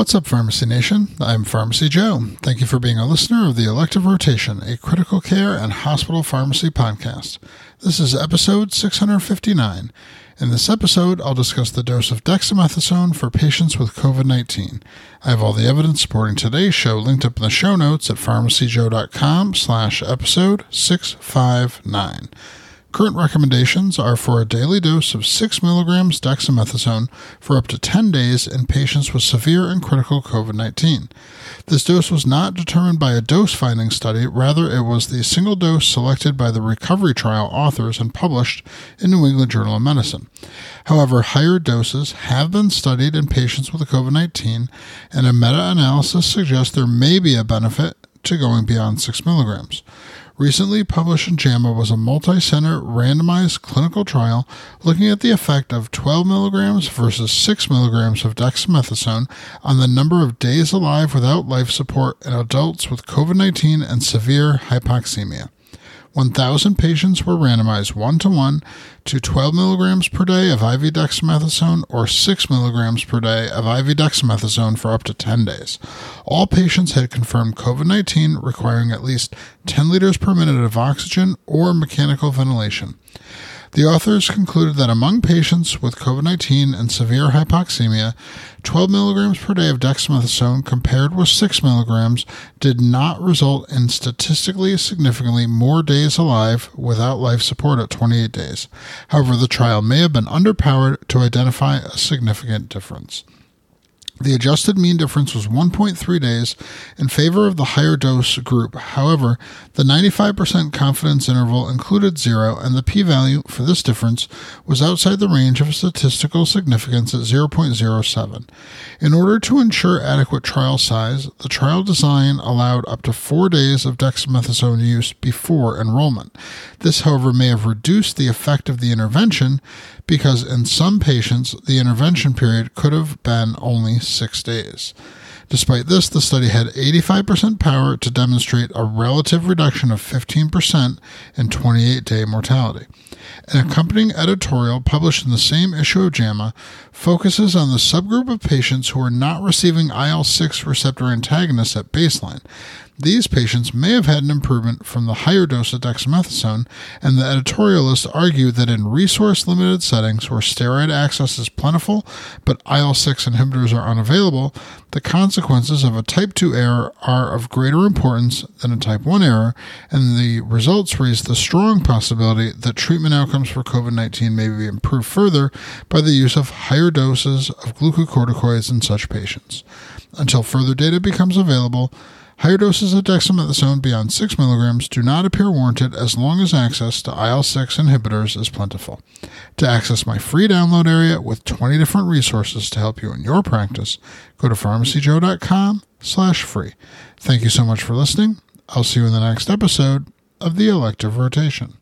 What's up, Pharmacy Nation? I'm Pharmacy Joe. Thank you for being a listener of the Elective Rotation, a critical care and hospital pharmacy podcast. This is episode 659. In this episode, I'll discuss the dose of dexamethasone for patients with COVID 19. I have all the evidence supporting today's show linked up in the show notes at pharmacyjoe.com slash episode 659. Current recommendations are for a daily dose of 6 milligrams dexamethasone for up to 10 days in patients with severe and critical COVID 19. This dose was not determined by a dose finding study, rather, it was the single dose selected by the recovery trial authors and published in New England Journal of Medicine. However, higher doses have been studied in patients with COVID 19, and a meta analysis suggests there may be a benefit to going beyond 6 milligrams recently published in JAMA was a multi center randomized clinical trial looking at the effect of 12 milligrams versus 6 milligrams of dexamethasone on the number of days alive without life support in adults with COVID 19 and severe hypoxemia. 1,000 patients were randomized 1 to 1 to 12 milligrams per day of IV dexamethasone or 6 milligrams per day of IV dexamethasone for up to 10 days. All patients had confirmed COVID 19 requiring at least 10 liters per minute of oxygen or mechanical ventilation. The authors concluded that among patients with COVID 19 and severe hypoxemia, 12 milligrams per day of dexamethasone compared with 6 milligrams did not result in statistically significantly more days alive without life support at 28 days. However, the trial may have been underpowered to identify a significant difference. The adjusted mean difference was 1.3 days in favor of the higher dose group. However, the 95% confidence interval included zero, and the p value for this difference was outside the range of statistical significance at 0.07. In order to ensure adequate trial size, the trial design allowed up to four days of dexamethasone use before enrollment. This, however, may have reduced the effect of the intervention because in some patients, the intervention period could have been only six days. Despite this, the study had 85% power to demonstrate a relative reduction of 15% in 28 day mortality. An accompanying editorial published in the same issue of JAMA focuses on the subgroup of patients who are not receiving IL 6 receptor antagonists at baseline. These patients may have had an improvement from the higher dose of dexamethasone, and the editorialists argue that in resource limited settings where steroid access is plentiful but IL 6 inhibitors are unavailable, the consequences of a type 2 error are of greater importance than a type 1 error, and the results raise the strong possibility that treatment outcomes for COVID 19 may be improved further by the use of higher doses of glucocorticoids in such patients. Until further data becomes available, Higher doses of dexamethasone beyond 6 milligrams do not appear warranted as long as access to IL 6 inhibitors is plentiful. To access my free download area with 20 different resources to help you in your practice, go to pharmacyjoe.com slash free. Thank you so much for listening. I'll see you in the next episode of the Elective Rotation.